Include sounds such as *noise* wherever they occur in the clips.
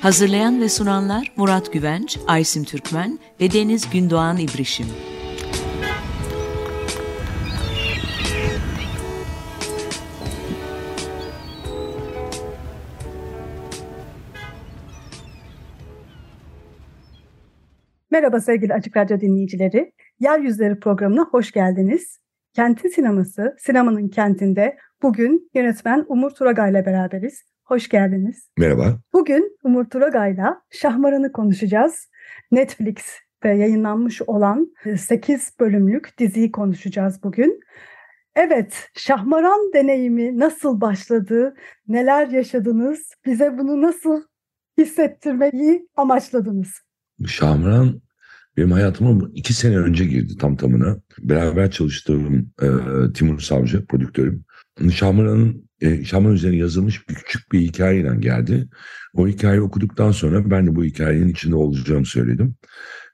Hazırlayan ve sunanlar Murat Güvenç, Aysim Türkmen ve Deniz Gündoğan İbrişim Merhaba sevgili Açık Radyo dinleyicileri. Yeryüzleri programına hoş geldiniz. Kentin sineması, sinemanın kentinde bugün yönetmen Umur Turagay ile beraberiz. Hoş geldiniz. Merhaba. Bugün Umur Turagay'la Şahmaran'ı konuşacağız. Netflix'te yayınlanmış olan 8 bölümlük diziyi konuşacağız bugün. Evet, Şahmaran deneyimi nasıl başladı, neler yaşadınız, bize bunu nasıl hissettirmeyi amaçladınız? Şahmaran benim hayatıma iki sene önce girdi tam tamına. Beraber çalıştığım e, Timur Savcı, prodüktörüm. Şahmaran'ın e, Şahmaran üzerine yazılmış bir küçük bir hikayeyle geldi. O hikayeyi okuduktan sonra ben de bu hikayenin içinde olacağımı söyledim.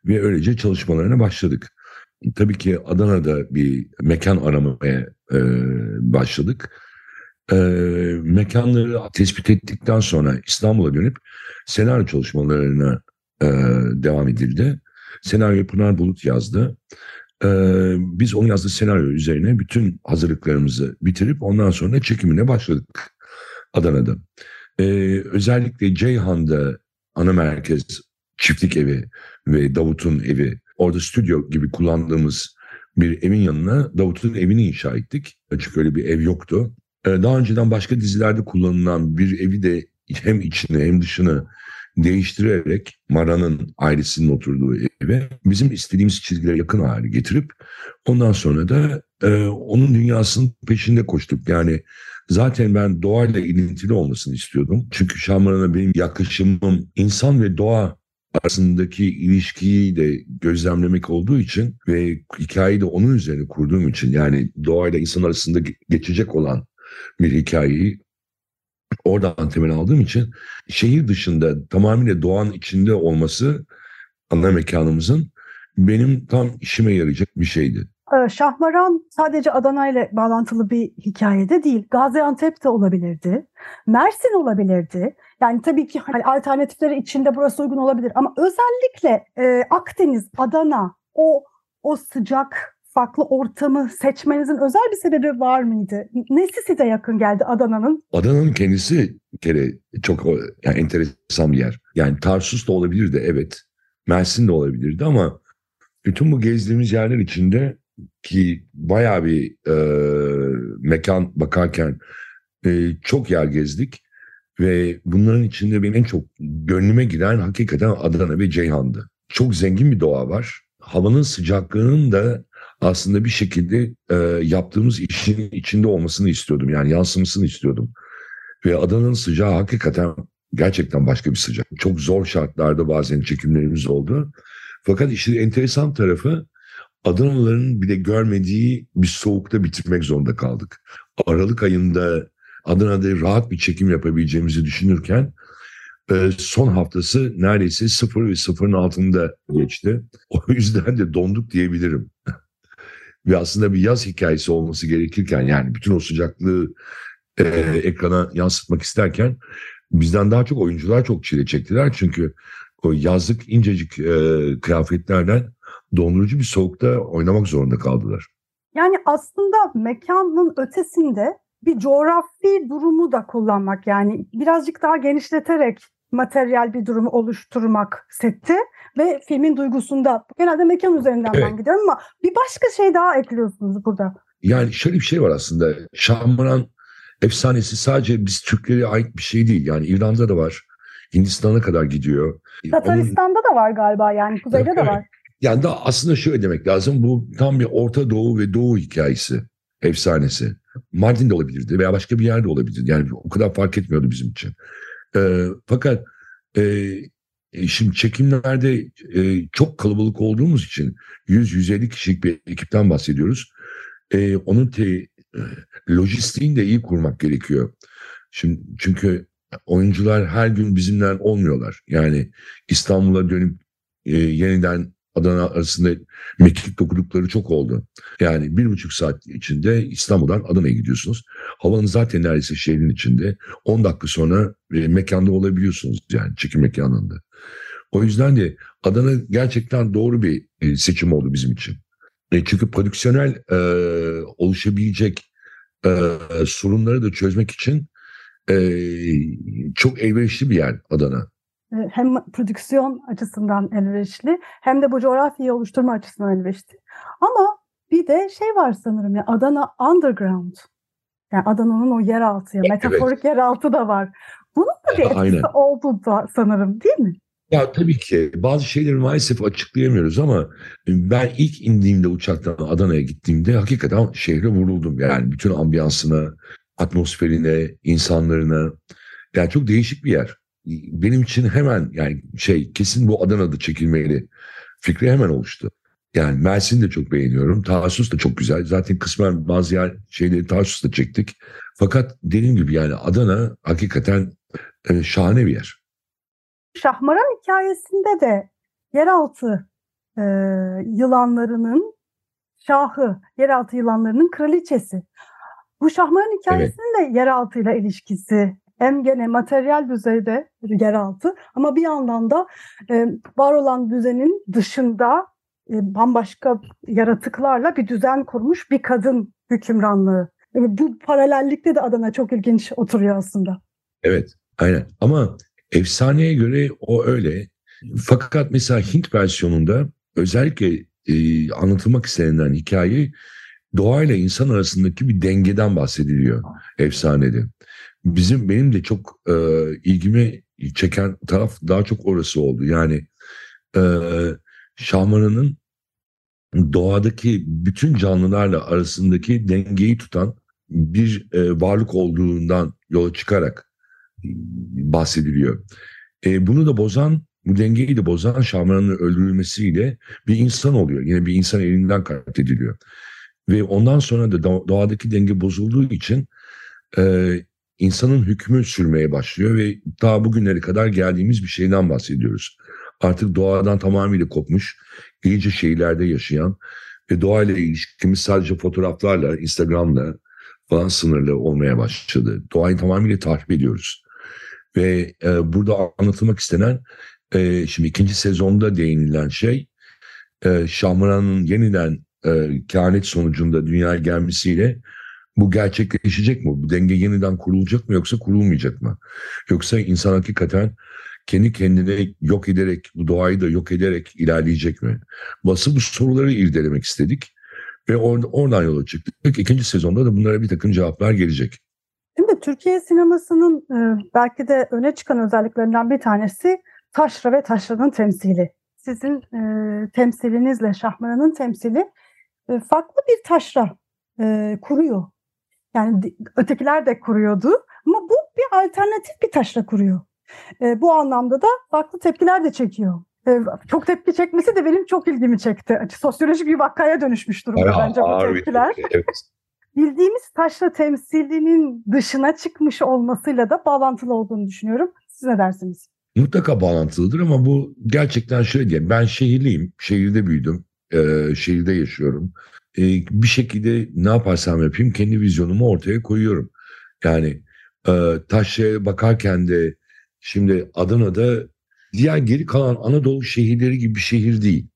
Ve öylece çalışmalarına başladık. Tabii ki Adana'da bir mekan aramaya e, başladık. E, mekanları tespit ettikten sonra İstanbul'a dönüp senaryo çalışmalarına e, devam edildi. Senaryo Pınar Bulut yazdı. E, biz onun yazdığı senaryo üzerine bütün hazırlıklarımızı bitirip ondan sonra çekimine başladık Adana'da. E, özellikle Ceyhan'da ana merkez çiftlik evi ve Davut'un evi orada stüdyo gibi kullandığımız bir evin yanına Davut'un evini inşa ettik. Çünkü öyle bir ev yoktu. E, daha önceden başka dizilerde kullanılan bir evi de hem içini hem dışını değiştirerek Mara'nın ailesinin oturduğu eve bizim istediğimiz çizgilere yakın hale getirip ondan sonra da e, onun dünyasının peşinde koştuk. Yani zaten ben doğayla ilintili olmasını istiyordum. Çünkü Şahmaran'a benim yaklaşımım insan ve doğa arasındaki ilişkiyi de gözlemlemek olduğu için ve hikayeyi de onun üzerine kurduğum için yani doğayla insan arasında geçecek olan bir hikayeyi oradan temel aldığım için şehir dışında tamamıyla doğanın içinde olması ana mekanımızın benim tam işime yarayacak bir şeydi. Şahmaran sadece Adana ile bağlantılı bir hikayede değil. Gaziantep de olabilirdi. Mersin olabilirdi. Yani tabii ki hani alternatifleri içinde burası uygun olabilir ama özellikle e, Akdeniz, Adana o o sıcak farklı ortamı seçmenizin özel bir sebebi var mıydı? Nesi size yakın geldi Adana'nın? Adana'nın kendisi bir kere çok yani enteresan bir yer. Yani Tarsus da olabilirdi evet. Mersin de olabilirdi ama bütün bu gezdiğimiz yerler içinde ki bayağı bir e, mekan bakarken e, çok yer gezdik. Ve bunların içinde benim en çok gönlüme giden hakikaten Adana ve Ceyhan'dı. Çok zengin bir doğa var. Havanın sıcaklığının da aslında bir şekilde e, yaptığımız işin içinde olmasını istiyordum. Yani yansımasını istiyordum. Ve Adana'nın sıcağı hakikaten gerçekten başka bir sıcak. Çok zor şartlarda bazen çekimlerimiz oldu. Fakat işte enteresan tarafı Adanalıların bile görmediği bir soğukta bitirmek zorunda kaldık. Aralık ayında Adana'da rahat bir çekim yapabileceğimizi düşünürken e, son haftası neredeyse sıfır ve sıfırın altında geçti. O yüzden de donduk diyebilirim. Ve aslında bir yaz hikayesi olması gerekirken yani bütün o sıcaklığı e, ekrana yansıtmak isterken bizden daha çok oyuncular çok çile çektiler. Çünkü o yazlık incecik e, kıyafetlerden dondurucu bir soğukta oynamak zorunda kaldılar. Yani aslında mekanın ötesinde bir coğrafi durumu da kullanmak yani birazcık daha genişleterek materyal bir durumu oluşturmak seti ve filmin duygusunda genelde mekan üzerinden evet. ben gidiyorum ama bir başka şey daha ekliyorsunuz burada. Yani şöyle bir şey var aslında. Şahmaran efsanesi sadece biz Türklere ait bir şey değil. Yani İrlanda'da da var. Hindistan'a kadar gidiyor. Tataristan'da Onun... da var galiba yani kuzeyde evet. de var. Yani da aslında şöyle demek lazım. Bu tam bir Orta Doğu ve Doğu hikayesi, efsanesi. Mardin'de olabilirdi veya başka bir yerde olabilirdi. Yani o kadar fark etmiyordu bizim için. E, fakat e şimdi çekimlerde e, çok kalabalık olduğumuz için 100-150 kişilik bir ekipten bahsediyoruz. E, onun te, e, lojistiğini de iyi kurmak gerekiyor. Şimdi çünkü oyuncular her gün bizimle olmuyorlar. Yani İstanbul'a dönüp e, yeniden Adana arasında mekik dokudukları çok oldu. Yani bir buçuk saat içinde İstanbul'dan Adana'ya gidiyorsunuz. Havanın zaten neredeyse şehrin içinde. 10 dakika sonra e, mekanda olabiliyorsunuz yani çekim mekanında. O yüzden de Adana gerçekten doğru bir e, seçim oldu bizim için. E, çünkü prodüksiyonel e, oluşabilecek e, sorunları da çözmek için e, çok elverişli bir yer Adana. E, hem prodüksiyon açısından elverişli hem de bu coğrafyayı oluşturma açısından elverişli. Ama bir de şey var sanırım ya Adana Underground. Yani Adana'nın o yeraltı ya metaforik evet. yeraltı da var. Bunun da bir etkisi Aynen. oldu da sanırım değil mi? Ya tabii ki bazı şeyleri maalesef açıklayamıyoruz ama ben ilk indiğimde uçaktan Adana'ya gittiğimde hakikaten şehre vuruldum. Yani bütün ambiyansına, atmosferine, insanlarına. Yani çok değişik bir yer. Benim için hemen yani şey kesin bu Adana'da çekilmeli fikri hemen oluştu. Yani Mersin'i de çok beğeniyorum. Tarsus da çok güzel. Zaten kısmen bazı yer şeyleri Tarsus'ta çektik. Fakat dediğim gibi yani Adana hakikaten e, şahane bir yer. Şahmaran hikayesinde de yeraltı e, yılanlarının şahı, yeraltı yılanlarının kraliçesi. Bu Şahmaran hikayesinin evet. de yeraltıyla ilişkisi hem gene materyal düzeyde yeraltı ama bir yandan da e, var olan düzenin dışında e, bambaşka yaratıklarla bir düzen kurmuş bir kadın hükümranlığı. E, bu paralellikte de Adana çok ilginç oturuyor aslında. Evet, aynen. Ama efsaneye göre o öyle. Fakat mesela Hint versiyonunda özellikle e, anlatılmak istenilen hikaye doğayla insan arasındaki bir dengeden bahsediliyor efsanede. Bizim benim de çok e, ilgimi çeken taraf daha çok orası oldu. Yani e, Şahmaran'ın doğadaki bütün canlılarla arasındaki dengeyi tutan bir e, varlık olduğundan yola çıkarak bahsediliyor. E, bunu da bozan, bu dengeyi de bozan Şahmaran'ın öldürülmesiyle bir insan oluyor. Yine bir insan elinden katlediliyor. Ve ondan sonra da doğadaki denge bozulduğu için e, insanın hükmü sürmeye başlıyor ve daha bugünlere kadar geldiğimiz bir şeyden bahsediyoruz. Artık doğadan tamamıyla kopmuş, iyice şehirlerde yaşayan ve doğayla ilişkimiz sadece fotoğraflarla, Instagram'la falan sınırlı olmaya başladı. Doğayı tamamıyla tahrip ediyoruz. Ve e, burada anlatılmak istenen, e, şimdi ikinci sezonda değinilen şey, e, Şahmaran'ın yeniden e, kehanet sonucunda dünyaya gelmesiyle bu gerçekleşecek mi? Bu denge yeniden kurulacak mı yoksa kurulmayacak mı? Yoksa insan hakikaten kendi kendine yok ederek, bu doğayı da yok ederek ilerleyecek mi? Basın bu soruları irdelemek istedik ve or- oradan yola çıktık. İkinci sezonda da bunlara bir takım cevaplar gelecek. Şimdi Türkiye sinemasının e, belki de öne çıkan özelliklerinden bir tanesi taşra ve taşranın temsili. Sizin e, temsilinizle Şahmaran'ın temsili e, farklı bir taşra e, kuruyor. Yani ötekiler de kuruyordu ama bu bir alternatif bir taşra kuruyor. E, bu anlamda da farklı tepkiler de çekiyor. E, çok tepki çekmesi de benim çok ilgimi çekti. Sosyolojik bir vakaya dönüşmüş durumda Ay, bence bu tepkiler. Evet. *laughs* Bildiğimiz taşra temsilinin dışına çıkmış olmasıyla da bağlantılı olduğunu düşünüyorum. Siz ne dersiniz? Mutlaka bağlantılıdır ama bu gerçekten şöyle diyeyim. Ben şehirliyim, şehirde büyüdüm e, şehirde yaşıyorum. E, bir şekilde ne yaparsam yapayım kendi vizyonumu ortaya koyuyorum. Yani e, Taşra'ya bakarken de şimdi Adana'da diğer geri kalan Anadolu şehirleri gibi bir şehir değil.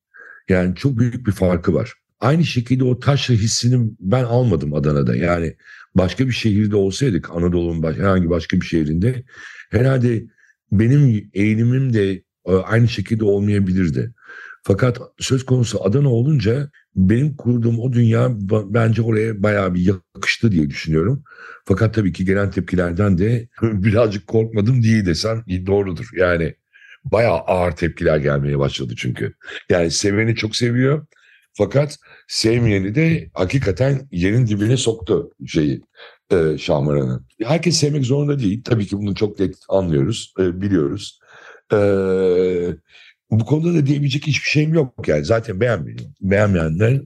Yani çok büyük bir farkı var. Aynı şekilde o taşra hissini ben almadım Adana'da. Yani başka bir şehirde olsaydık Anadolu'nun herhangi başka bir şehrinde herhalde benim eğilimim de e, aynı şekilde olmayabilirdi. Fakat söz konusu Adana olunca benim kurduğum o dünya bence oraya bayağı bir yakıştı diye düşünüyorum. Fakat tabii ki gelen tepkilerden de *laughs* birazcık korkmadım diye desem doğrudur. Yani bayağı ağır tepkiler gelmeye başladı çünkü. Yani seveni çok seviyor. Fakat sevmeyeni de hakikaten yerin dibine soktu şeyi e, Şahmaran'ı. Herkes sevmek zorunda değil. Tabii ki bunu çok net anlıyoruz, e, biliyoruz. E, bu konuda da diyebilecek hiçbir şeyim yok yani. Zaten beğenmiyor. Beğenmeyenler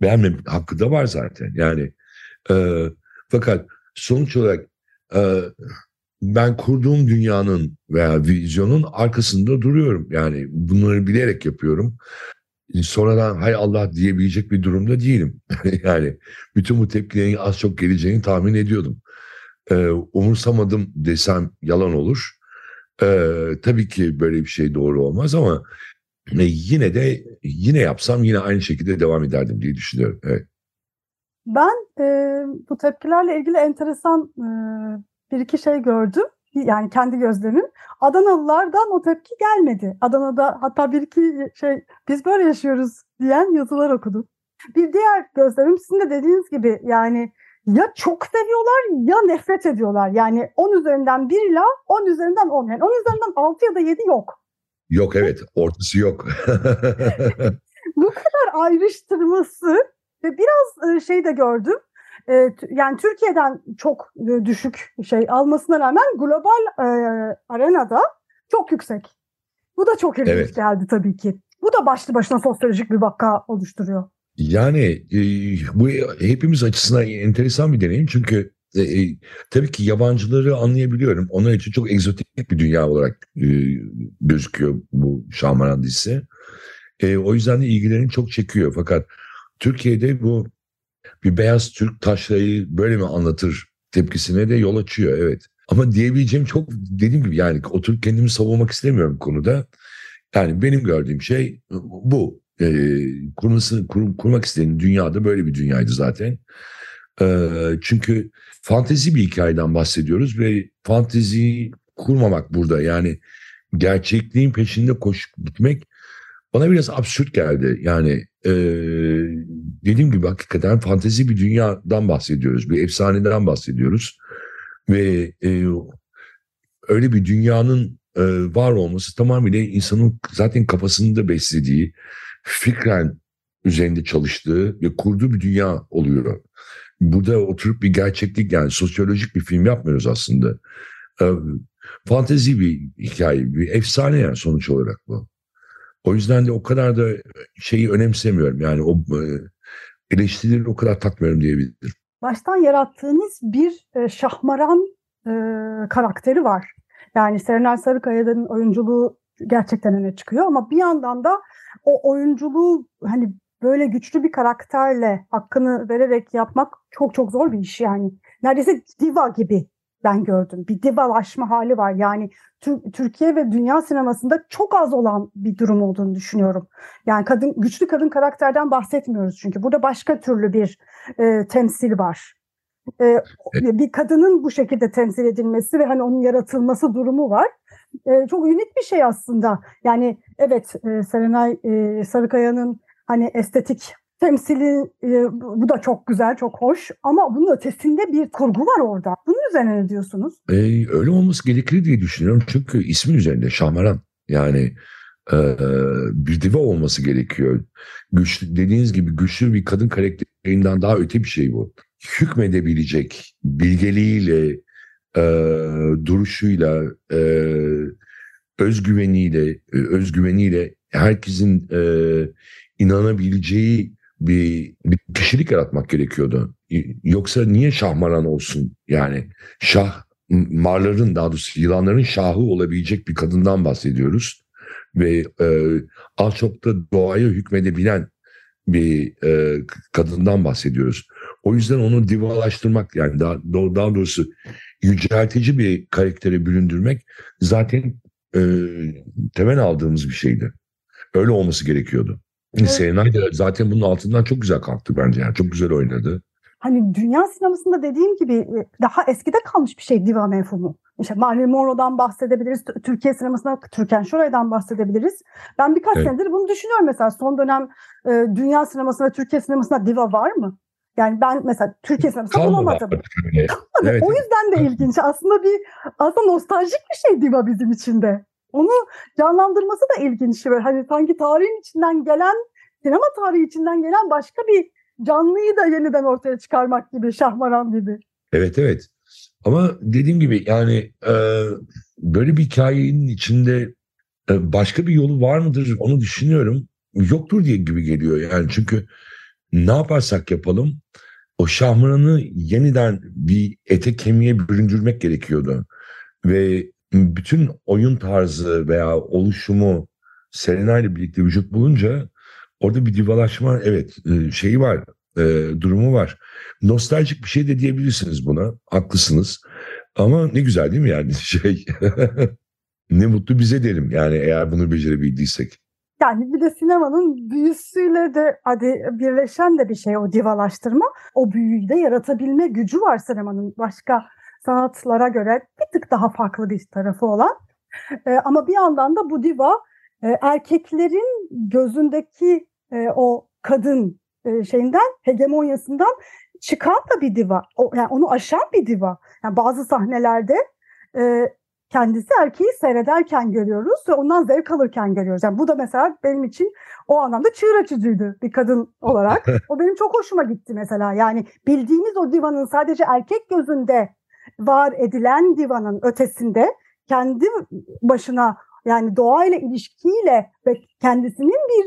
beğenme hakkı da var zaten. Yani e, fakat sonuç olarak e, ben kurduğum dünyanın veya vizyonun arkasında duruyorum. Yani bunları bilerek yapıyorum. Sonradan hay Allah diyebilecek bir durumda değilim. *laughs* yani bütün bu tepkilerin az çok geleceğini tahmin ediyordum. Ee, umursamadım desem yalan olur. Ee, tabii ki böyle bir şey doğru olmaz ama e, yine de yine yapsam yine aynı şekilde devam ederdim diye düşünüyorum. Evet. Ben e, bu tepkilerle ilgili enteresan e, bir iki şey gördüm. Yani kendi gözlemim. Adanalılardan o tepki gelmedi. Adana'da hatta bir iki şey biz böyle yaşıyoruz diyen yazılar okudum. Bir diğer gözlemim sizin de dediğiniz gibi yani ya çok seviyorlar ya nefret ediyorlar. Yani 10 üzerinden 1 ile 10 üzerinden 10. Yani 10 üzerinden 6 ya da 7 yok. Yok evet ortası yok. *laughs* Bu kadar ayrıştırması ve biraz şey de gördüm. Yani Türkiye'den çok düşük şey almasına rağmen global arenada çok yüksek. Bu da çok ilginç evet. geldi tabii ki. Bu da başlı başına sosyolojik bir vaka oluşturuyor. Yani e, bu hepimiz açısından enteresan bir deneyim çünkü e, e, tabii ki yabancıları anlayabiliyorum. Onlar için çok egzotik bir dünya olarak e, gözüküyor bu Şahmaran dizisi. E, o yüzden de ilgilerini çok çekiyor. Fakat Türkiye'de bu bir beyaz Türk taşrayı böyle mi anlatır tepkisine de yol açıyor evet. Ama diyebileceğim çok dediğim gibi yani oturup kendimi savunmak istemiyorum konuda. Yani benim gördüğüm şey bu. E, kurması, kur, kurmak istediğim dünyada böyle bir dünyaydı zaten. E, çünkü fantezi bir hikayeden bahsediyoruz ve fanteziyi kurmamak burada. Yani gerçekliğin peşinde koşup gitmek bana biraz absürt geldi. Yani e, dediğim gibi hakikaten fantezi bir dünyadan bahsediyoruz. Bir efsaneden bahsediyoruz. Ve e, öyle bir dünyanın e, var olması tamamıyla insanın zaten kafasında beslediği, fikren üzerinde çalıştığı ve kurduğu bir dünya oluyor. Burada oturup bir gerçeklik yani sosyolojik bir film yapmıyoruz aslında. E, fantezi bir hikaye, bir efsane yani sonuç olarak bu. O yüzden de o kadar da şeyi önemsemiyorum. Yani o e, eleştirileri o kadar takmıyorum diyebilirim. Baştan yarattığınız bir e, şahmaran e, karakteri var. Yani Serenay Sarıkaya'nın oyunculuğu gerçekten öne çıkıyor ama bir yandan da o oyunculuğu hani böyle güçlü bir karakterle hakkını vererek yapmak çok çok zor bir iş yani. Neredeyse diva gibi ben gördüm. Bir divalaşma hali var. Yani Türkiye ve dünya sinemasında çok az olan bir durum olduğunu düşünüyorum. Yani kadın güçlü kadın karakterden bahsetmiyoruz çünkü burada başka türlü bir e, temsil var. E, bir kadının bu şekilde temsil edilmesi ve hani onun yaratılması durumu var. E, çok unik bir şey aslında. Yani evet e, Serenay e, Sarıkaya'nın hani estetik temsili e, bu da çok güzel, çok hoş ama bunun ötesinde bir kurgu var orada. Bunun üzerine ne diyorsunuz? Ee, öyle olması gerekir diye düşünüyorum. Çünkü ismin üzerinde Şahmaran. Yani e, bir diva olması gerekiyor. Güçlü, dediğiniz gibi güçlü bir kadın karakterinden daha öte bir şey bu. Hükmedebilecek bilgeliğiyle, e, duruşuyla, e, özgüveniyle, e, özgüveniyle herkesin e, inanabileceği bir, bir kişilik yaratmak gerekiyordu. Yoksa niye şahmaran olsun? Yani şah marların daha doğrusu yılanların şahı olabilecek bir kadından bahsediyoruz. Ve e, az çok da doğaya hükmedebilen bir e, kadından bahsediyoruz. O yüzden onu divalaştırmak yani daha, daha doğrusu yüceltici bir karaktere büründürmek zaten e, temel aldığımız bir şeydi. Öyle olması gerekiyordu. Evet. Serenay zaten bunun altından çok güzel kalktı bence. Yani çok güzel oynadı. Hani dünya sinemasında dediğim gibi e, daha eskide kalmış bir şey diva mefhumu. İşte Marilyn Monroe'dan bahsedebiliriz. Türkiye sinemasında Türkan Şoray'dan bahsedebiliriz. Ben birkaç evet. senedir bunu düşünüyorum mesela. Son dönem e, dünya sinemasında, Türkiye sinemasında diva var mı? Yani ben mesela Türkiye sinemasında bulamadım. *laughs* Evet. O yüzden de ilginç. Aslında bir aslında nostaljik bir şey diva bizim için de. Onu canlandırması da ilginç. Böyle hani sanki tarihin içinden gelen sinema tarihi içinden gelen başka bir canlıyı da yeniden ortaya çıkarmak gibi Şahmaran gibi. Evet evet. Ama dediğim gibi yani e, böyle bir hikayenin içinde e, başka bir yolu var mıdır onu düşünüyorum. Yoktur diye gibi geliyor yani çünkü ne yaparsak yapalım o Şahmaran'ı yeniden bir ete kemiğe büründürmek gerekiyordu. Ve bütün oyun tarzı veya oluşumu Selena ile birlikte vücut bulunca orada bir divalaşma evet e, şeyi var e, durumu var. Nostaljik bir şey de diyebilirsiniz buna. Haklısınız. Ama ne güzel değil mi yani *laughs* şey *laughs* ne mutlu bize derim yani eğer bunu becerebildiysek. Yani bir de sinemanın büyüsüyle de hadi birleşen de bir şey o divalaştırma. O büyüyü de yaratabilme gücü var sinemanın başka sanatlara göre bir tık daha farklı bir tarafı olan. E, ama bir yandan da bu diva e, erkeklerin gözündeki e, o kadın e, şeyinden hegemonyasından çıkan da bir diva. O, yani onu aşan bir diva. Yani bazı sahnelerde e, kendisi erkeği seyrederken görüyoruz ve ondan zevk alırken görüyoruz. Yani bu da mesela benim için o anlamda çığır açıcıydı bir kadın olarak. *laughs* O benim çok hoşuma gitti mesela. Yani bildiğimiz o divanın sadece erkek gözünde var edilen divanın ötesinde kendi başına yani doğayla ilişkiyle ve kendisinin bir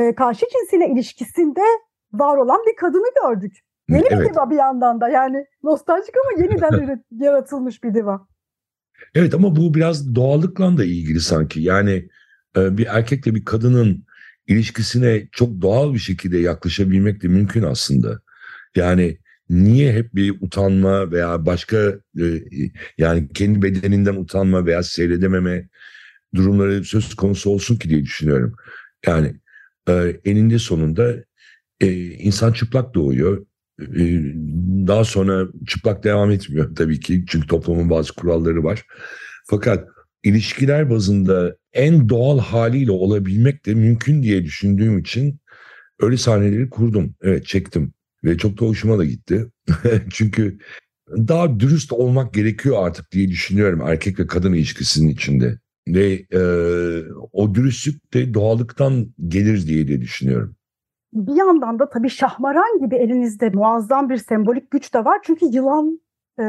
e, karşı cinsiyle ilişkisinde var olan bir kadını gördük. Yeni evet. bir diva bir yandan da yani nostaljik ama yeniden *laughs* yaratılmış bir diva. Evet ama bu biraz doğallıkla da ilgili sanki. Yani e, bir erkekle bir kadının ilişkisine çok doğal bir şekilde yaklaşabilmek de mümkün aslında. Yani niye hep bir utanma veya başka e, yani kendi bedeninden utanma veya seyredememe durumları söz konusu olsun ki diye düşünüyorum. Yani e, eninde sonunda e, insan çıplak doğuyor. E, daha sonra çıplak devam etmiyor *laughs* tabii ki çünkü toplumun bazı kuralları var. Fakat ilişkiler bazında en doğal haliyle olabilmek de mümkün diye düşündüğüm için öyle sahneleri kurdum. Evet çektim ve çok da hoşuma da gitti. *laughs* çünkü daha dürüst olmak gerekiyor artık diye düşünüyorum erkek ve kadın ilişkisinin içinde. Ve e, o dürüstlük de doğallıktan gelir diye de düşünüyorum. Bir yandan da tabii şahmaran gibi elinizde muazzam bir sembolik güç de var. Çünkü yılan e,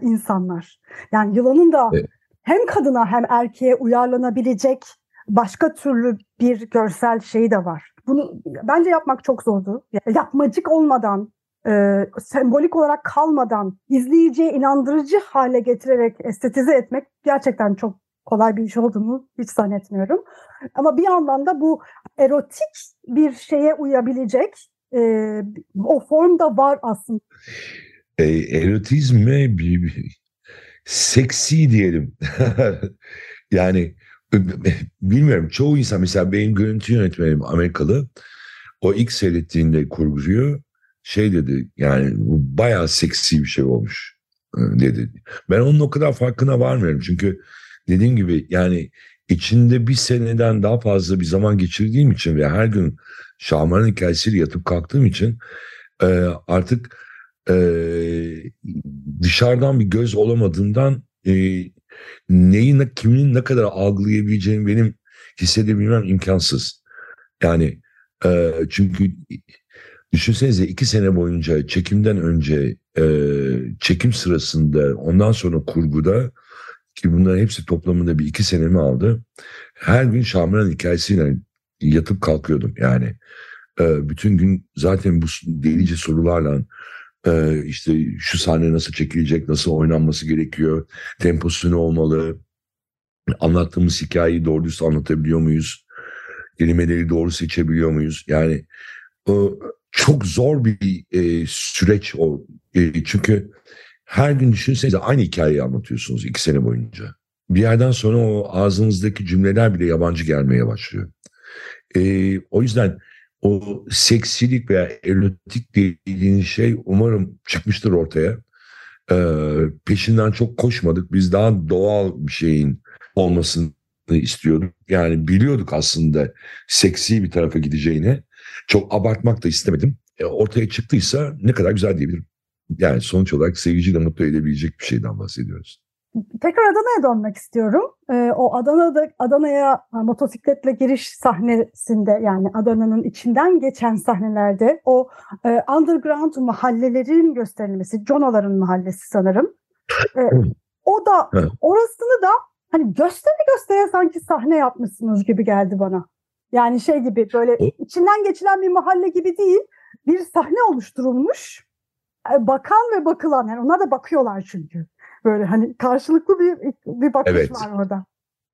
insanlar. Yani yılanın da evet. hem kadına hem erkeğe uyarlanabilecek başka türlü bir görsel şeyi de var. Bunu bence yapmak çok zordu. Yapmacık olmadan, e, sembolik olarak kalmadan, izleyiciye inandırıcı hale getirerek estetize etmek gerçekten çok kolay bir iş olduğunu hiç zannetmiyorum. Ama bir yandan da bu erotik bir şeye uyabilecek e, o form da var aslında. E, erotizme bir, bir seksi diyelim. *laughs* yani bilmiyorum çoğu insan mesela benim görüntü yönetmenim Amerikalı o ilk seyrettiğinde kurgucuyu şey dedi yani bu bayağı seksi bir şey olmuş e, dedi. Ben onun o kadar farkına varmıyorum çünkü dediğim gibi yani içinde bir seneden daha fazla bir zaman geçirdiğim için ve her gün Şaman'ın hikayesiyle yatıp kalktığım için e, artık e, dışarıdan bir göz olamadığından e, neyi ne, kimin ne kadar algılayabileceğini benim hissedebilmem imkansız. Yani e, çünkü düşünsenize iki sene boyunca çekimden önce e, çekim sırasında ondan sonra kurguda ki bunların hepsi toplamında bir iki senemi aldı. Her gün Şamran hikayesiyle yatıp kalkıyordum yani. E, bütün gün zaten bu delice sorularla e, işte şu sahne nasıl çekilecek, nasıl oynanması gerekiyor, temposu ne olmalı, anlattığımız hikayeyi doğru düz anlatabiliyor muyuz, kelimeleri doğru seçebiliyor muyuz? Yani çok zor bir e, süreç o. Çünkü her gün düşünsenize aynı hikayeyi anlatıyorsunuz iki sene boyunca. Bir yerden sonra o ağzınızdaki cümleler bile yabancı gelmeye başlıyor. Ee, o yüzden o seksilik veya erotik dediğiniz şey umarım çıkmıştır ortaya. Ee, peşinden çok koşmadık. Biz daha doğal bir şeyin olmasını istiyorduk. Yani biliyorduk aslında seksi bir tarafa gideceğini. Çok abartmak da istemedim. E, ortaya çıktıysa ne kadar güzel diyebilirim. Yani sonuç olarak seyirciyi de mutlu edebilecek bir şeyden bahsediyoruz. tekrar Adana'ya dönmek istiyorum. Ee, o Adana'da Adana'ya motosikletle giriş sahnesinde yani Adana'nın içinden geçen sahnelerde o e, underground mahallelerin gösterilmesi, Jonaların mahallesi sanırım. Ee, *laughs* o da orasını da hani göstere göstere sanki sahne yapmışsınız gibi geldi bana. Yani şey gibi böyle içinden geçilen bir mahalle gibi değil, bir sahne oluşturulmuş. Bakan ve bakılan yani ona da bakıyorlar çünkü. Böyle hani karşılıklı bir bir bakış evet. var orada.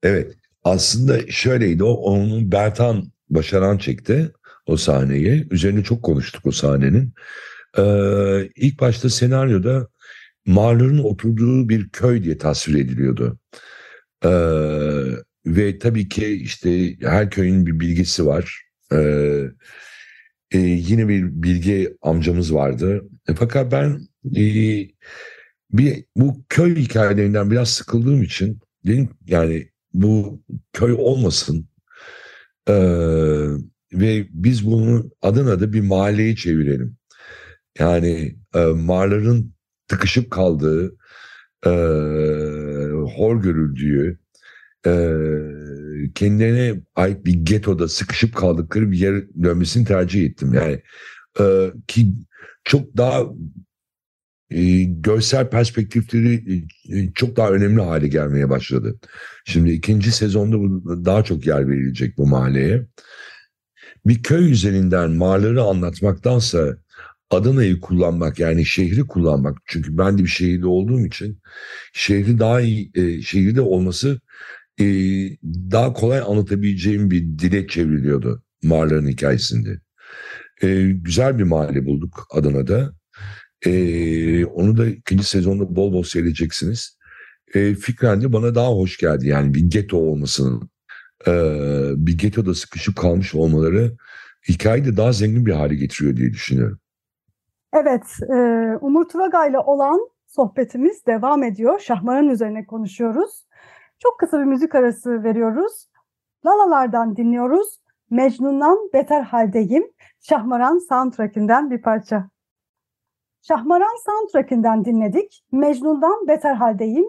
Evet. Aslında şöyleydi o onun Bertan Başaran çekti o sahneyi. Üzerine çok konuştuk o sahnenin. Ee, ilk başta senaryoda mağluların oturduğu bir köy diye tasvir ediliyordu. Ee, ve tabii ki işte her köyün bir bilgisi var. Ee, e, yine bir bilgi amcamız vardı. E, fakat ben e, bir bu köy hikayelerinden biraz sıkıldığım için dedim yani bu köy olmasın ee, ve biz bunu adın adı bir mahalleye çevirelim. Yani e, mağaraların tıkışıp kaldığı, e, hor görüldüğü, e, kendilerine ait bir getoda sıkışıp kaldıkları bir yer dönmesini tercih ettim. Yani e, ki çok daha e, görsel perspektifleri e, çok daha önemli hale gelmeye başladı. Şimdi ikinci sezonda daha çok yer verilecek bu mahalleye. Bir köy üzerinden mağaraları anlatmaktansa Adana'yı kullanmak yani şehri kullanmak çünkü ben de bir şehirde olduğum için şehri daha iyi e, şehirde olması e, daha kolay anlatabileceğim bir dile çevriliyordu mağaraların hikayesinde. E, güzel bir mahalle bulduk Adana'da. E, onu da ikinci sezonda bol bol seyredeceksiniz. E, fikren de bana daha hoş geldi. Yani bir ghetto olmasının, e, bir ghettoda sıkışıp kalmış olmaları hikayeyi de daha zengin bir hale getiriyor diye düşünüyorum. Evet, e, Umur Turaga ile olan sohbetimiz devam ediyor. Şahmaran üzerine konuşuyoruz. Çok kısa bir müzik arası veriyoruz. Lalalardan dinliyoruz. Mecnun'dan Beter Haldeyim. Şahmaran soundtrackinden bir parça. Şahmaran soundtrackinden dinledik. Mecnun'dan Beter Haldeyim.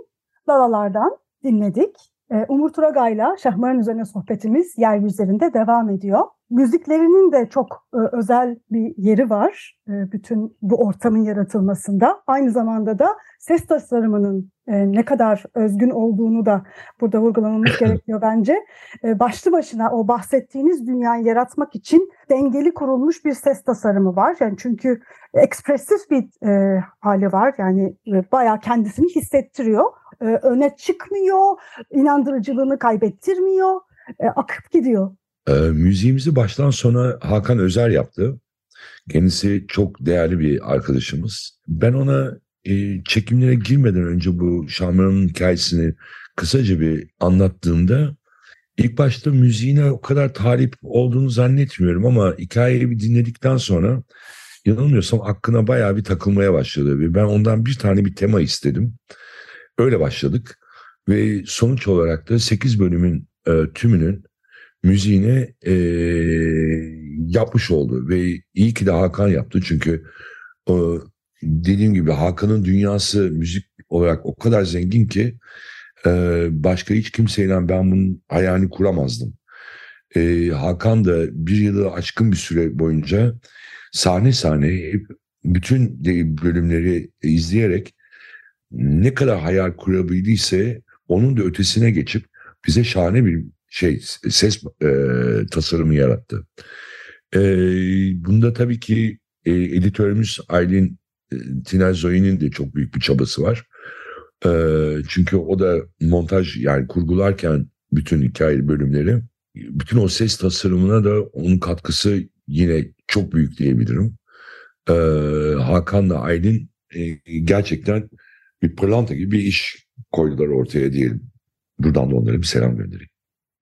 Lalalardan dinledik. Ee, Umur Turagay'la Şahmaran üzerine sohbetimiz yeryüzlerinde devam ediyor. Müziklerinin de çok e, özel bir yeri var e, bütün bu ortamın yaratılmasında. Aynı zamanda da ses tasarımının e, ne kadar özgün olduğunu da burada vurgulamamız *clears throat* gerekiyor bence. E, başlı başına o bahsettiğiniz dünyayı yaratmak için dengeli kurulmuş bir ses tasarımı var. Yani çünkü ekspresif bir e, hali var. Yani e, bayağı kendisini hissettiriyor. E, öne çıkmıyor, inandırıcılığını kaybettirmiyor, e, akıp gidiyor. E, müziğimizi baştan sona Hakan Özer yaptı. Kendisi çok değerli bir arkadaşımız. Ben ona e, çekimlere girmeden önce bu Şamran'ın hikayesini kısaca bir anlattığımda ilk başta müziğine o kadar talip olduğunu zannetmiyorum ama hikayeyi bir dinledikten sonra yanılmıyorsam aklına bayağı bir takılmaya başladı ve ben ondan bir tane bir tema istedim. Öyle başladık ve sonuç olarak da 8 bölümün e, tümünün müziğini e, yapmış oldu ve iyi ki de Hakan yaptı çünkü e, dediğim gibi Hakan'ın dünyası müzik olarak o kadar zengin ki e, başka hiç kimseyle ben bunun hayalini kuramazdım. E, Hakan da bir yılı aşkın bir süre boyunca sahne sahne bütün bölümleri izleyerek ne kadar hayal kurabildiyse onun da ötesine geçip bize şahane bir şey ses e, tasarımı yarattı. E, bunda tabii ki e, editörümüz Aylin e, Tinel Zoe'nin de çok büyük bir çabası var. E, çünkü o da montaj yani kurgularken bütün hikaye bölümleri bütün o ses tasarımına da onun katkısı yine çok büyük diyebilirim. E, Hakan'la Aylin e, gerçekten bir pırlanta gibi bir iş koydular ortaya diyelim. Buradan da onlara bir selam göndereyim.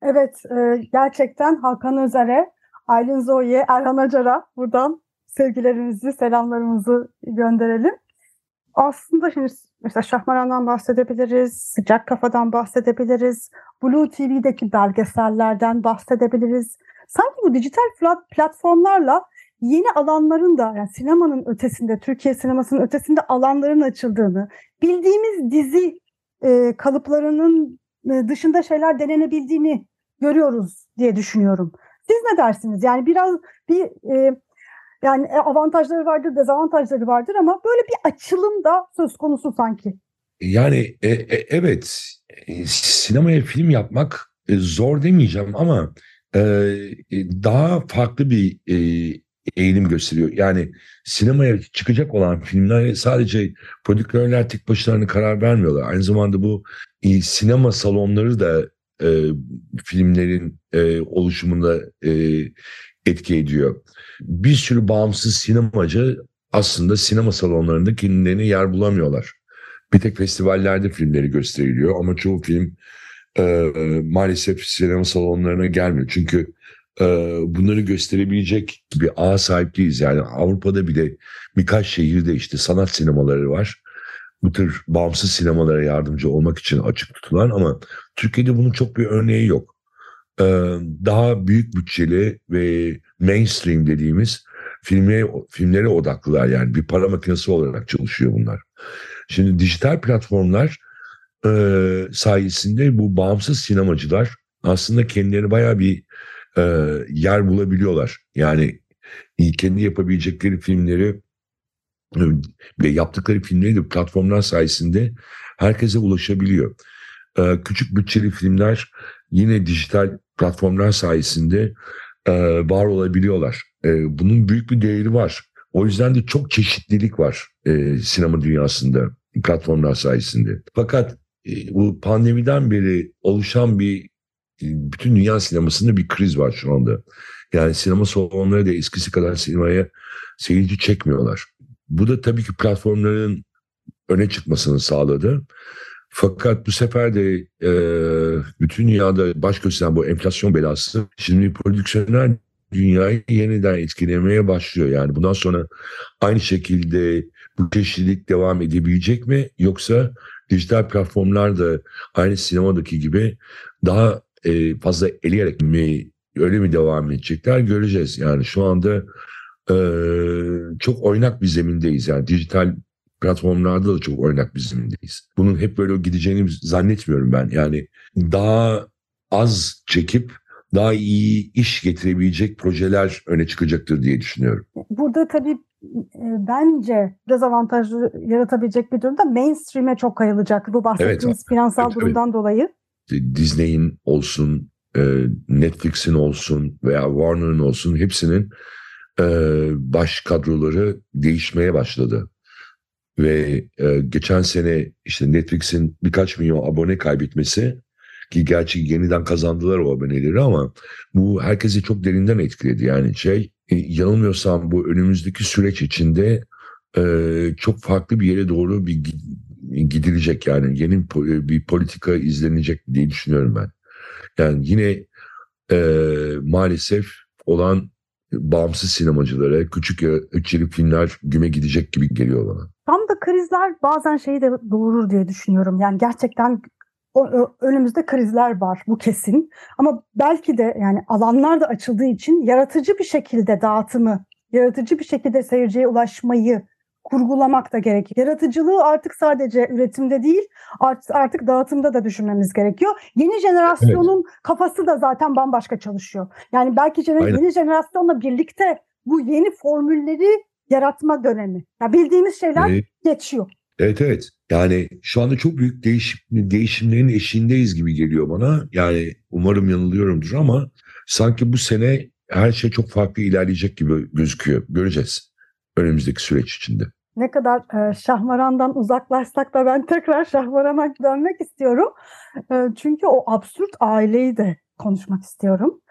Evet, e, gerçekten Hakan Özer'e, Aylin Zoe'ye, Erhan Acar'a buradan sevgilerimizi, selamlarımızı gönderelim. Aslında şimdi mesela Şahmaran'dan bahsedebiliriz, Sıcak Kafa'dan bahsedebiliriz, Blue TV'deki belgesellerden bahsedebiliriz. Sanki bu dijital platformlarla yeni alanların da yani sinemanın ötesinde, Türkiye sinemasının ötesinde alanların açıldığını, bildiğimiz dizi e, kalıplarının dışında şeyler denenebildiğini görüyoruz diye düşünüyorum. Siz ne dersiniz? Yani biraz bir e, yani avantajları vardır, dezavantajları vardır ama böyle bir açılım da söz konusu sanki. Yani e, e, evet e, sinemaya film yapmak e, zor demeyeceğim ama e, daha farklı bir e, eğilim gösteriyor. Yani sinemaya çıkacak olan filmler sadece prodüktörler tek başlarına karar vermiyorlar. Aynı zamanda bu e, sinema salonları da e, filmlerin e, oluşumunda e, etki ediyor. Bir sürü bağımsız sinemacı aslında sinema salonlarında kendilerine yer bulamıyorlar. Bir tek festivallerde filmleri gösteriliyor ama çoğu film e, maalesef sinema salonlarına gelmiyor. Çünkü bunları gösterebilecek bir ağ sahip. Yani Avrupa'da bile birkaç şehirde işte sanat sinemaları var. Bu tür bağımsız sinemalara yardımcı olmak için açık tutulan ama Türkiye'de bunun çok bir örneği yok. E, daha büyük bütçeli ve mainstream dediğimiz filmlere, filmlere odaklılar yani bir para makinesi olarak çalışıyor bunlar. Şimdi dijital platformlar e, sayesinde bu bağımsız sinemacılar aslında kendileri baya bir e, yer bulabiliyorlar. Yani kendi yapabilecekleri filmleri ve yaptıkları filmleri de platformlar sayesinde herkese ulaşabiliyor. E, küçük bütçeli filmler yine dijital platformlar sayesinde e, var olabiliyorlar. E, bunun büyük bir değeri var. O yüzden de çok çeşitlilik var e, sinema dünyasında platformlar sayesinde. Fakat e, bu pandemiden beri oluşan bir bütün dünya sinemasında bir kriz var şu anda. Yani sinema salonları da eskisi kadar sinemaya seyirci çekmiyorlar. Bu da tabii ki platformların öne çıkmasını sağladı. Fakat bu sefer de e, bütün dünyada baş gösteren bu enflasyon belası şimdi prodüksiyonel dünyayı yeniden etkilemeye başlıyor. Yani bundan sonra aynı şekilde bu çeşitlilik devam edebilecek mi? Yoksa dijital platformlar da aynı sinemadaki gibi daha e, fazla eleyerek mi öyle mi devam edecekler göreceğiz. Yani şu anda e, çok oynak bir zemindeyiz. Yani dijital platformlarda da çok oynak bir zemindeyiz. Bunun hep böyle gideceğini zannetmiyorum ben. Yani daha az çekip daha iyi iş getirebilecek projeler öne çıkacaktır diye düşünüyorum. Burada tabii e, bence dezavantajlı yaratabilecek bir durumda mainstream'e çok kayılacak bu bahsettiğimiz evet, finansal evet, durumdan evet. dolayı. Disney'in olsun, e, Netflix'in olsun veya Warner'ın olsun hepsinin e, baş kadroları değişmeye başladı. Ve geçen sene işte Netflix'in birkaç milyon abone kaybetmesi ki gerçi yeniden kazandılar o aboneleri ama bu herkesi çok derinden etkiledi. Yani şey e, yanılmıyorsam bu önümüzdeki süreç içinde e, çok farklı bir yere doğru bir gidilecek yani yeni bir politika izlenecek diye düşünüyorum ben. Yani yine e, maalesef olan bağımsız sinemacılara küçük bütçeli filmler güme gidecek gibi geliyor bana. Tam da krizler bazen şeyi de doğurur diye düşünüyorum. Yani gerçekten önümüzde krizler var bu kesin. Ama belki de yani alanlar da açıldığı için yaratıcı bir şekilde dağıtımı, yaratıcı bir şekilde seyirciye ulaşmayı kurgulamak da gerekir. Yaratıcılığı artık sadece üretimde değil, artık dağıtımda da düşünmemiz gerekiyor. Yeni jenerasyonun evet. kafası da zaten bambaşka çalışıyor. Yani belki jener- yeni jenerasyonla birlikte bu yeni formülleri yaratma dönemi. Yani bildiğimiz şeyler evet. geçiyor. Evet evet. Yani şu anda çok büyük değişim, değişimlerin eşiğindeyiz gibi geliyor bana. Yani umarım yanılıyorumdur ama sanki bu sene her şey çok farklı ilerleyecek gibi gözüküyor. Göreceğiz önümüzdeki süreç içinde. Ne kadar e, Şahmaran'dan uzaklaşsak da ben tekrar Şahmaran'a dönmek istiyorum. E, çünkü o absürt aileyi de konuşmak istiyorum.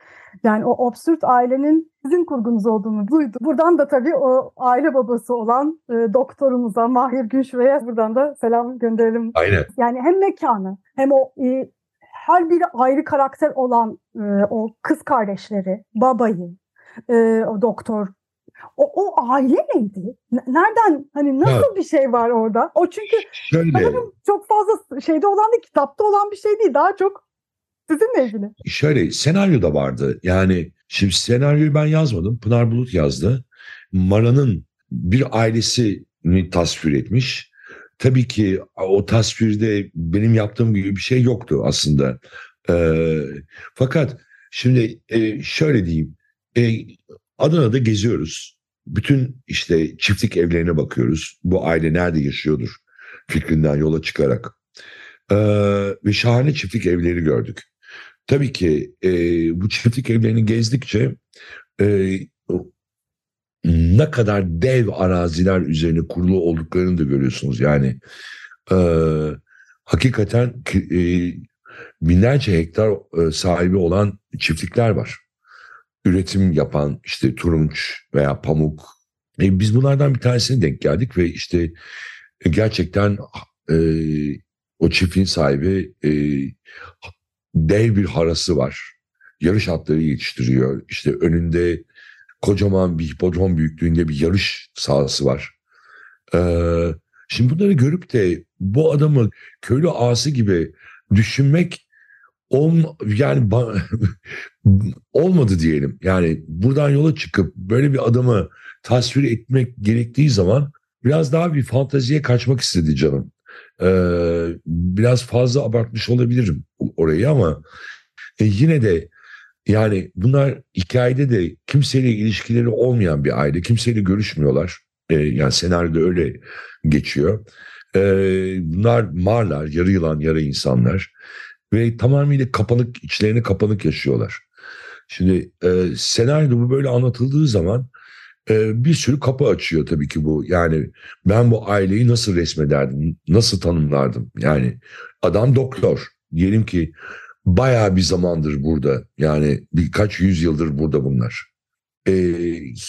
Yani o absürt ailenin sizin kurgunuz olduğunu duydu. Buradan da tabii o aile babası olan e, doktorumuza Mahir Günşve'ye buradan da selam gönderelim. Aynen. Yani hem mekanı hem o e, her biri ayrı karakter olan e, o kız kardeşleri, babayı, e, o doktor o, o aile neydi? Nereden hani nasıl ya, bir şey var orada? O çünkü şöyle, çok fazla şeyde olan değil, kitapta olan bir şey değil. Daha çok Sizinle ilgili. Şöyle senaryo da vardı. Yani şimdi senaryoyu ben yazmadım. Pınar Bulut yazdı. Mara'nın bir ailesini tasvir etmiş. tabii ki o tasvirde benim yaptığım gibi bir şey yoktu aslında. Ee, fakat şimdi e, şöyle diyeyim. E, Adana'da geziyoruz. Bütün işte çiftlik evlerine bakıyoruz. Bu aile nerede yaşıyordur fikrinden yola çıkarak. Ee, ve şahane çiftlik evleri gördük. Tabii ki e, bu çiftlik evlerini gezdikçe e, ne kadar dev araziler üzerine kurulu olduklarını da görüyorsunuz. Yani e, hakikaten e, binlerce hektar e, sahibi olan çiftlikler var. Üretim yapan işte turunç veya pamuk. E, biz bunlardan bir tanesine denk geldik ve işte e, gerçekten e, o çiftliğin sahibi e, dev bir harası var. Yarış atları yetiştiriyor. İşte önünde kocaman bir hipodrom büyüklüğünde bir yarış sahası var. Ee, şimdi bunları görüp de bu adamı köylü ağası gibi düşünmek ol, yani *laughs* olmadı diyelim. Yani buradan yola çıkıp böyle bir adamı tasvir etmek gerektiği zaman biraz daha bir fanteziye kaçmak istedi canım. Ee, biraz fazla abartmış olabilirim orayı ama e, yine de yani bunlar hikayede de kimseyle ilişkileri olmayan bir aile. Kimseyle görüşmüyorlar. Ee, yani senaryoda öyle geçiyor. Ee, bunlar marlar, yarı yılan, yarı insanlar. Ve tamamıyla kapanık, içlerine kapanık yaşıyorlar. Şimdi e, senaryoda bu böyle anlatıldığı zaman e, bir sürü kapı açıyor tabii ki bu. Yani ben bu aileyi nasıl resmederdim, nasıl tanımlardım? Yani adam doktor. Diyelim ki bayağı bir zamandır burada. Yani birkaç yüzyıldır burada bunlar. Ee,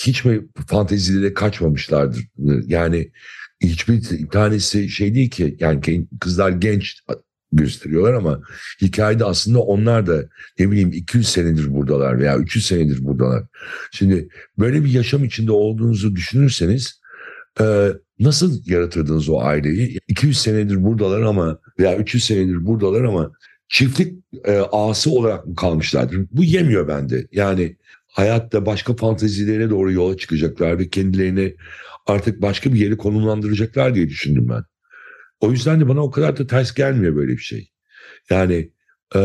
hiç mi fantezilere kaçmamışlardır? Yani hiçbir tanesi şey değil ki yani kızlar genç gösteriyorlar ama hikayede aslında onlar da ne bileyim 200 senedir buradalar veya 300 senedir buradalar. Şimdi böyle bir yaşam içinde olduğunuzu düşünürseniz e, nasıl yaratırdınız o aileyi? 200 senedir buradalar ama veya 300 senedir buradalar ama çiftlik e, ağası olarak mı kalmışlardır? Bu yemiyor bende. Yani hayatta başka fantezilere doğru yola çıkacaklar ve kendilerini artık başka bir yere konumlandıracaklar diye düşündüm ben. O yüzden de bana o kadar da ters gelmiyor böyle bir şey. Yani e,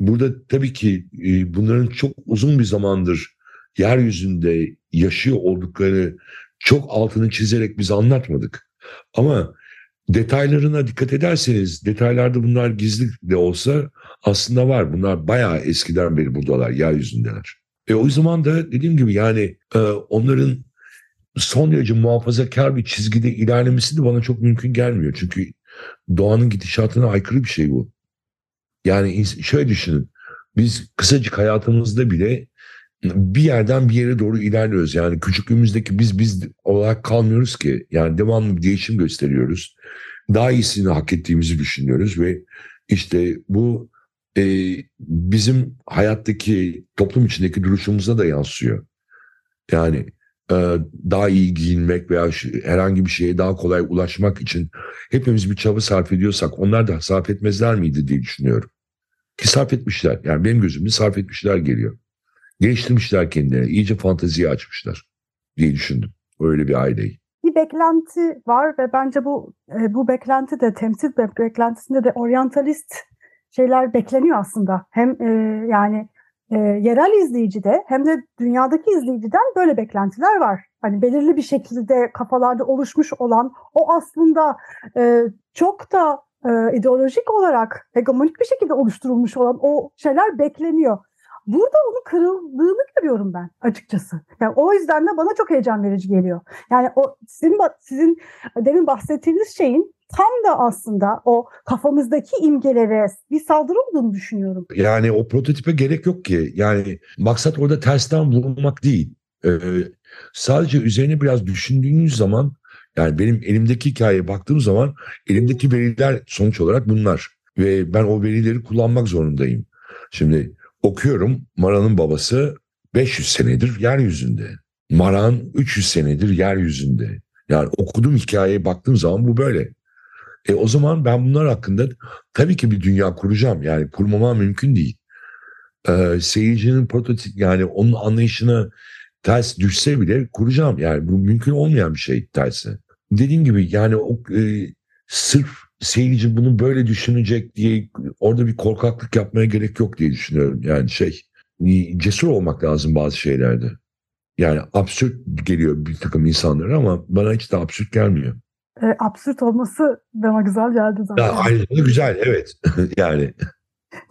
burada tabii ki e, bunların çok uzun bir zamandır yeryüzünde yaşıyor olduklarını çok altını çizerek biz anlatmadık. Ama detaylarına dikkat ederseniz detaylarda bunlar gizli de olsa aslında var. Bunlar bayağı eskiden beri buradalar, yeryüzündeler. E o zaman da dediğim gibi yani e, onların son derece muhafazakar bir çizgide ilerlemesi de bana çok mümkün gelmiyor. Çünkü doğanın gidişatına aykırı bir şey bu. Yani şöyle düşünün. Biz kısacık hayatımızda bile bir yerden bir yere doğru ilerliyoruz. Yani küçüklüğümüzdeki biz biz olarak kalmıyoruz ki. Yani devamlı bir değişim gösteriyoruz. Daha iyisini hak ettiğimizi düşünüyoruz ve işte bu e, bizim hayattaki toplum içindeki duruşumuza da yansıyor. Yani daha iyi giyinmek veya herhangi bir şeye daha kolay ulaşmak için hepimiz bir çaba sarf ediyorsak onlar da sarf etmezler miydi diye düşünüyorum. Ki sarf etmişler. Yani benim gözümde sarf etmişler geliyor. Geliştirmişler kendilerini. iyice fanteziye açmışlar diye düşündüm. Öyle bir aileyi. Bir beklenti var ve bence bu e, bu beklenti de temsil beklentisinde de oryantalist şeyler bekleniyor aslında. Hem e, yani e, yerel izleyicide hem de dünyadaki izleyiciden böyle beklentiler var. Hani belirli bir şekilde kafalarda oluşmuş olan o aslında e, çok da e, ideolojik olarak hegemonik bir şekilde oluşturulmuş olan o şeyler bekleniyor. Burada onun kırıldığını görüyorum ben açıkçası. Yani o yüzden de bana çok heyecan verici geliyor. Yani o sizin sizin demin bahsettiğiniz şeyin tam da aslında o kafamızdaki imgelere bir saldırı olduğunu düşünüyorum. Yani o prototipe gerek yok ki. Yani maksat orada tersten vurmak değil. Ee, sadece üzerine biraz düşündüğünüz zaman yani benim elimdeki hikayeye baktığım zaman elimdeki veriler sonuç olarak bunlar. Ve ben o verileri kullanmak zorundayım. Şimdi okuyorum Mara'nın babası 500 senedir yeryüzünde. Maran 300 senedir yeryüzünde. Yani okuduğum hikayeye baktığım zaman bu böyle. E o zaman ben bunlar hakkında tabii ki bir dünya kuracağım. Yani kurmama mümkün değil. Ee, seyircinin prototip yani onun anlayışına ters düşse bile kuracağım. Yani bu mümkün olmayan bir şey tersi. dediğim gibi yani o e, sırf seyirci bunu böyle düşünecek diye orada bir korkaklık yapmaya gerek yok diye düşünüyorum. Yani şey cesur olmak lazım bazı şeylerde. Yani absürt geliyor bir takım insanlara ama bana hiç de absürt gelmiyor. E, absürt olması bana güzel geldi zaten. Ya, aynı güzel evet *laughs* yani.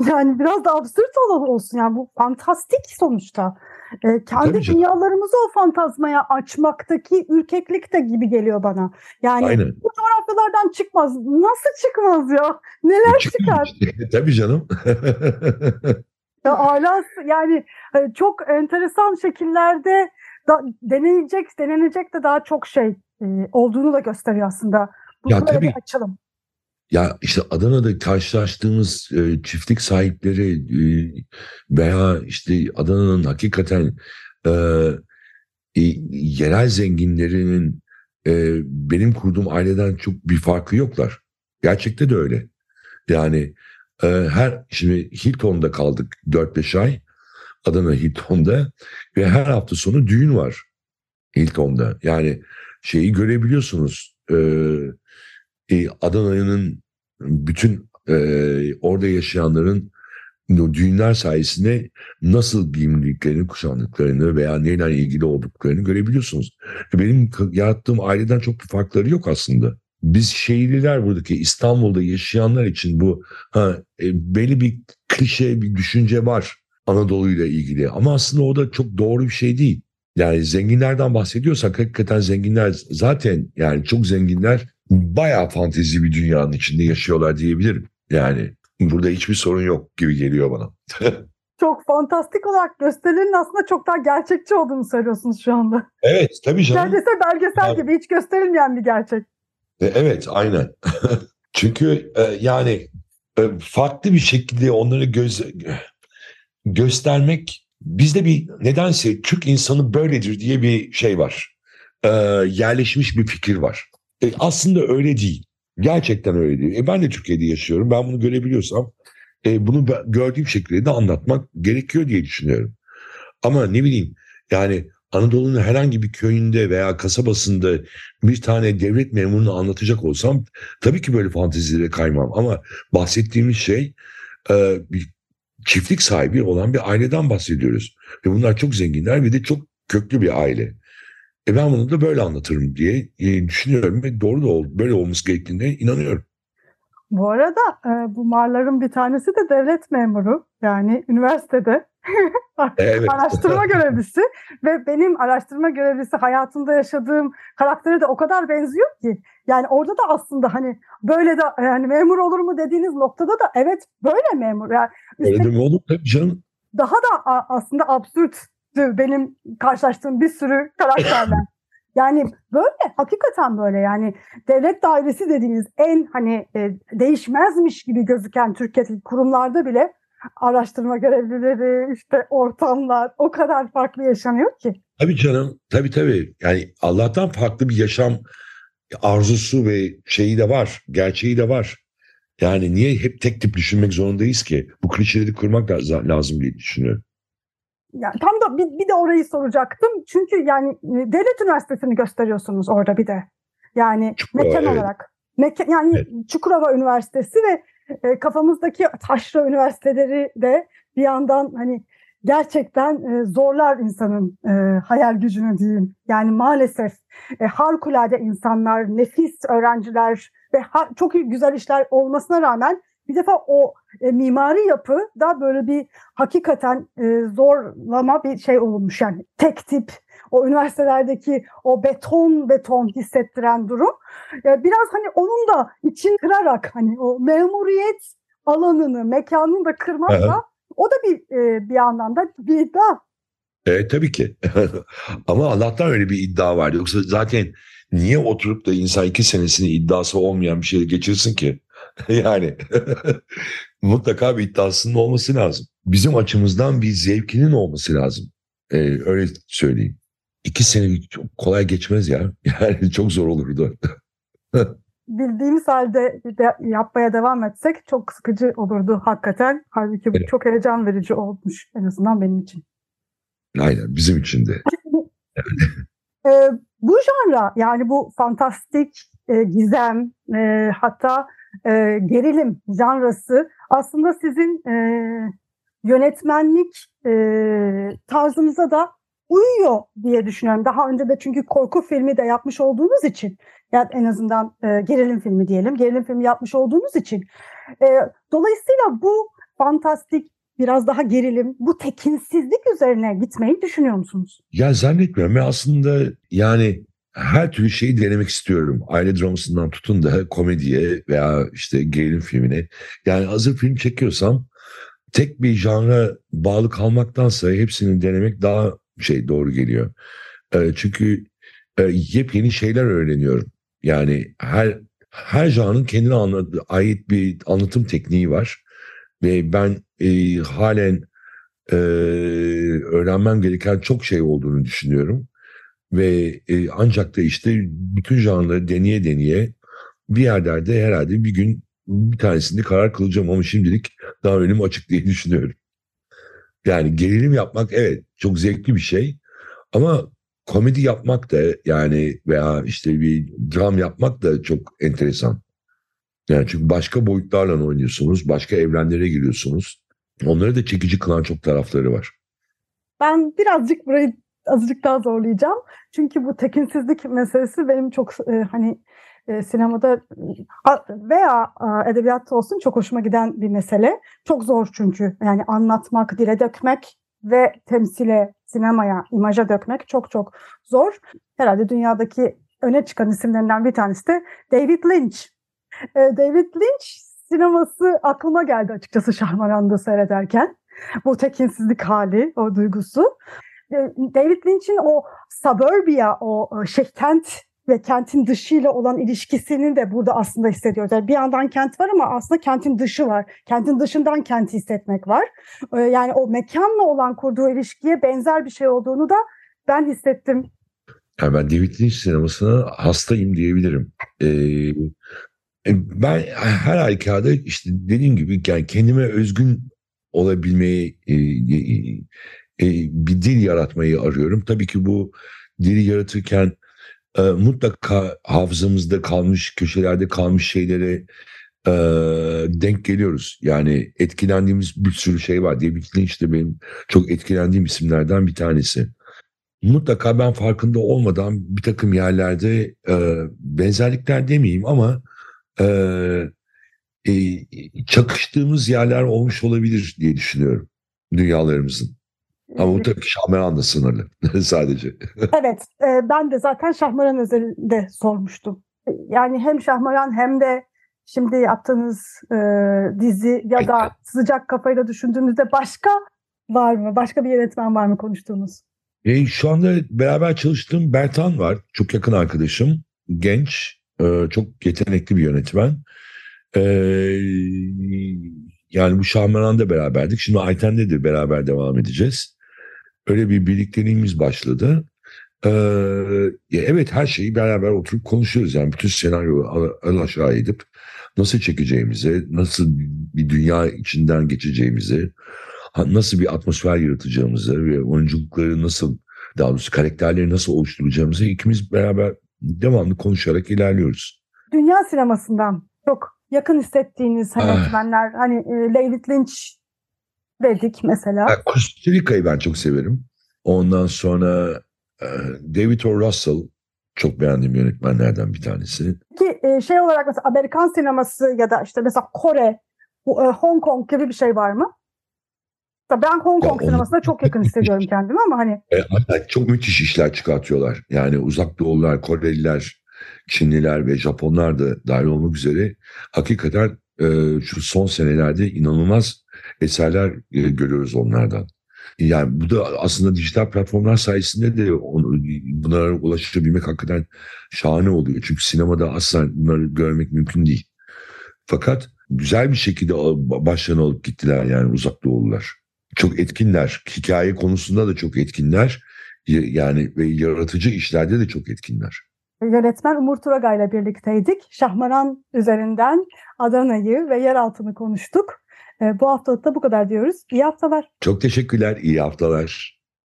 Yani biraz da absürt olsun yani bu fantastik sonuçta. E, kendi dünyalarımızı o fantazmaya açmaktaki ürkeklik de gibi geliyor bana. Yani Aynen. bu coğrafyalardan çıkmaz. Nasıl çıkmaz ya? Neler çıkar? *laughs* Tabii canım. *laughs* ya, alas yani e, çok enteresan şekillerde da, denenecek, denenecek de daha çok şey e, olduğunu da gösteriyor aslında. Bu ya tabii. açalım. Ya işte Adana'da karşılaştığımız e, çiftlik sahipleri e, veya işte Adana'nın hakikaten e, e, yerel zenginlerinin e, benim kurduğum aileden çok bir farkı yoklar. Gerçekte de öyle. Yani e, her şimdi Hilton'da kaldık 4-5 ay. Adana Hilton'da ve her hafta sonu düğün var Hilton'da. Yani şeyi görebiliyorsunuz. E, e, Adana'nın bütün e, orada yaşayanların düğünler sayesinde nasıl giyimliklerini, kuşandıklarını veya neyle ilgili olduklarını görebiliyorsunuz. Benim yarattığım aileden çok bir farkları yok aslında. Biz şehirliler buradaki İstanbul'da yaşayanlar için bu ha, e, belli bir klişe bir düşünce var Anadolu ile ilgili. Ama aslında o da çok doğru bir şey değil. Yani zenginlerden bahsediyorsak hakikaten zenginler zaten yani çok zenginler bayağı fantezi bir dünyanın içinde yaşıyorlar diyebilirim. Yani burada hiçbir sorun yok gibi geliyor bana. *laughs* çok fantastik olarak gösterilerin aslında çok daha gerçekçi olduğunu söylüyorsunuz şu anda. Evet tabii canım. Neredeyse belgesel gibi hiç gösterilmeyen bir gerçek. E, evet aynen. *laughs* Çünkü e, yani e, farklı bir şekilde onları göz göstermek bizde bir nedense Türk insanı böyledir diye bir şey var. E, yerleşmiş bir fikir var. E, aslında öyle değil. Gerçekten öyle değil. E, ben de Türkiye'de yaşıyorum. Ben bunu görebiliyorsam e, bunu gördüğüm şekilde de anlatmak gerekiyor diye düşünüyorum. Ama ne bileyim yani Anadolu'nun herhangi bir köyünde veya kasabasında bir tane devlet memurunu anlatacak olsam tabii ki böyle fantezilere kaymam. Ama bahsettiğimiz şey e, bir çiftlik sahibi olan bir aileden bahsediyoruz. Ve bunlar çok zenginler ve de çok köklü bir aile. E ben bunu da böyle anlatırım diye düşünüyorum ve doğru da ol, böyle olması gerektiğine inanıyorum. Bu arada e, bu marların bir tanesi de devlet memuru yani üniversitede *laughs* evet. araştırma görevlisi ve benim araştırma görevlisi hayatımda yaşadığım karaktere de o kadar benziyor ki. Yani orada da aslında hani böyle de yani memur olur mu dediğiniz noktada da evet böyle memur. Yani öyle mi olur? Tabii canım. daha da aslında absürt benim karşılaştığım bir sürü karakterler. *laughs* Yani böyle hakikaten böyle. Yani devlet dairesi dediğiniz en hani e, değişmezmiş gibi gözüken Türkiye'deki kurumlarda bile araştırma görevlileri işte ortamlar o kadar farklı yaşanıyor ki. Tabii canım tabii tabii yani Allah'tan farklı bir yaşam arzusu ve şeyi de var gerçeği de var. Yani niye hep tek tip düşünmek zorundayız ki? Bu klişeleri kırmak lazım diye düşünüyorum. Yani tam da bir, bir de orayı soracaktım. Çünkü yani e, devlet üniversitesini gösteriyorsunuz orada bir de. Yani Çukurova, mekan evet. olarak. Mekan, yani evet. Çukurova Üniversitesi ve e, kafamızdaki taşra üniversiteleri de bir yandan hani gerçekten e, zorlar insanın e, hayal gücünü diyeyim. Yani maalesef e, harikulade insanlar, nefis öğrenciler ve ha, çok güzel işler olmasına rağmen bir defa o e, mimari yapı da böyle bir hakikaten e, zorlama bir şey olmuş yani tek tip o üniversitelerdeki o beton beton hissettiren durum e, biraz hani onun da için kırarak hani o memuriyet alanını mekanını da kırmakla o da bir e, bir yandan da bir iddia. Evet tabii ki. *laughs* Ama Allah'tan öyle bir iddia var. Yoksa zaten niye oturup da insan iki senesini iddiası olmayan bir şeyle geçirsin ki? *laughs* yani *laughs* mutlaka bir iddiasının olması lazım. Bizim açımızdan bir zevkinin olması lazım. Ee, öyle söyleyeyim. İki sene çok kolay geçmez ya. *laughs* Yani çok zor olurdu. Bildiğimiz halde de yapmaya devam etsek çok sıkıcı olurdu hakikaten. Halbuki bu evet. çok heyecan verici olmuş en azından benim için. Aynen bizim için de. E, bu janra yani bu fantastik, e, gizem e, hatta e, gerilim janrası aslında sizin e, yönetmenlik e, tarzınıza da uyuyor diye düşünüyorum. Daha önce de çünkü korku filmi de yapmış olduğunuz için yani en azından e, gerilim filmi diyelim. Gerilim filmi yapmış olduğunuz için. E, dolayısıyla bu fantastik biraz daha gerilim, bu tekinsizlik üzerine gitmeyi düşünüyor musunuz? Ya zannetmiyorum. Ben aslında yani her türlü şeyi denemek istiyorum. Aile dramasından tutun da komediye veya işte gerilim filmine. Yani hazır film çekiyorsam tek bir janra bağlı kalmaktansa hepsini denemek daha şey doğru geliyor. E, çünkü e, yepyeni şeyler öğreniyorum. Yani her her janrın kendine ait bir anlatım tekniği var. Ve ben e, halen e, öğrenmem gereken çok şey olduğunu düşünüyorum. Ve e, ancak da işte bütün janrları deneye deneye bir yerlerde herhalde bir gün bir tanesinde karar kılacağım ama şimdilik daha önüm açık diye *laughs* düşünüyorum. Yani gerilim yapmak evet çok zevkli bir şey ama komedi yapmak da yani veya işte bir dram yapmak da çok enteresan. Yani çünkü başka boyutlarla oynuyorsunuz, başka evrenlere giriyorsunuz. Onları da çekici kılan çok tarafları var. Ben birazcık burayı azıcık daha zorlayacağım. Çünkü bu tekinsizlik meselesi benim çok e, hani e, sinemada veya e, edebiyatta olsun çok hoşuma giden bir mesele. Çok zor çünkü yani anlatmak, dile dökmek ve temsile, sinemaya, imaja dökmek çok çok zor. Herhalde dünyadaki öne çıkan isimlerinden bir tanesi de David Lynch. E, David Lynch sineması aklıma geldi açıkçası Şahmaran'da seyrederken. Bu tekinsizlik hali, o duygusu. E, David Lynch'in o suburbia, o şey kent ve kentin dışıyla olan ilişkisini de burada aslında hissediyoruz. Yani bir yandan kent var ama aslında kentin dışı var. Kentin dışından kenti hissetmek var. Yani o mekanla olan kurduğu ilişkiye benzer bir şey olduğunu da ben hissettim. Yani ben David Lynch sinemasına hastayım diyebilirim. Ee, ben her halükarda işte dediğim gibi yani kendime özgün olabilmeyi e, e, bir dil yaratmayı arıyorum. Tabii ki bu dili yaratırken e, mutlaka hafızamızda kalmış, köşelerde kalmış şeylere e, denk geliyoruz. Yani etkilendiğimiz bir sürü şey var. David Lynch de benim çok etkilendiğim isimlerden bir tanesi. Mutlaka ben farkında olmadan bir takım yerlerde e, benzerlikler demeyeyim ama e, e, çakıştığımız yerler olmuş olabilir diye düşünüyorum dünyalarımızın. Ama bu tabii Şahmeran'la sınırlı *laughs* sadece. evet, e, ben de zaten Şahmeran özelinde sormuştum. Yani hem Şahmeran hem de şimdi yaptığınız e, dizi ya da sıcak kafayla düşündüğünüzde başka var mı? Başka bir yönetmen var mı konuştuğunuz? E, şu anda beraber çalıştığım Bertan var. Çok yakın arkadaşım. Genç, e, çok yetenekli bir yönetmen. E, yani bu Şahmeran'da beraberdik. Şimdi Ayten'de de beraber devam edeceğiz. Öyle bir birlikteliğimiz başladı. Ee, evet her şeyi beraber oturup konuşuyoruz. Yani bütün senaryoyu al aşağı edip nasıl çekeceğimizi, nasıl bir dünya içinden geçeceğimizi, nasıl bir atmosfer yaratacağımızı ve oyunculukları nasıl, daha doğrusu karakterleri nasıl oluşturacağımızı ikimiz beraber devamlı konuşarak ilerliyoruz. Dünya sinemasından çok yakın hissettiğiniz ah. yönetmenler, hani e, David Lynch dedik mesela. Ha, Kusturica'yı ben çok severim. Ondan sonra e, David O. Russell çok beğendiğim yönetmenlerden bir tanesi. Ki e, şey olarak mesela Amerikan sineması ya da işte mesela Kore, e, Hong Kong gibi bir şey var mı? Ben Hong Kong ya sinemasına çok yakın hissediyorum kendimi ama hani. E, çok müthiş işler çıkartıyorlar. Yani uzak doğular, Koreliler, Çinliler ve Japonlar da dahil olmak üzere hakikaten e, şu son senelerde inanılmaz eserler e, görüyoruz onlardan. Yani bu da aslında dijital platformlar sayesinde de onu, bunlara ulaşabilmek hakikaten şahane oluyor. Çünkü sinemada asla bunları görmek mümkün değil. Fakat güzel bir şekilde başlarına alıp gittiler yani uzak doğulular. Çok etkinler. Hikaye konusunda da çok etkinler. Yani ve yaratıcı işlerde de çok etkinler. Yönetmen Umur Turaga ile birlikteydik. Şahmaran üzerinden Adana'yı ve yeraltını konuştuk. Bu haftalık da bu kadar diyoruz. İyi haftalar. Çok teşekkürler. İyi haftalar.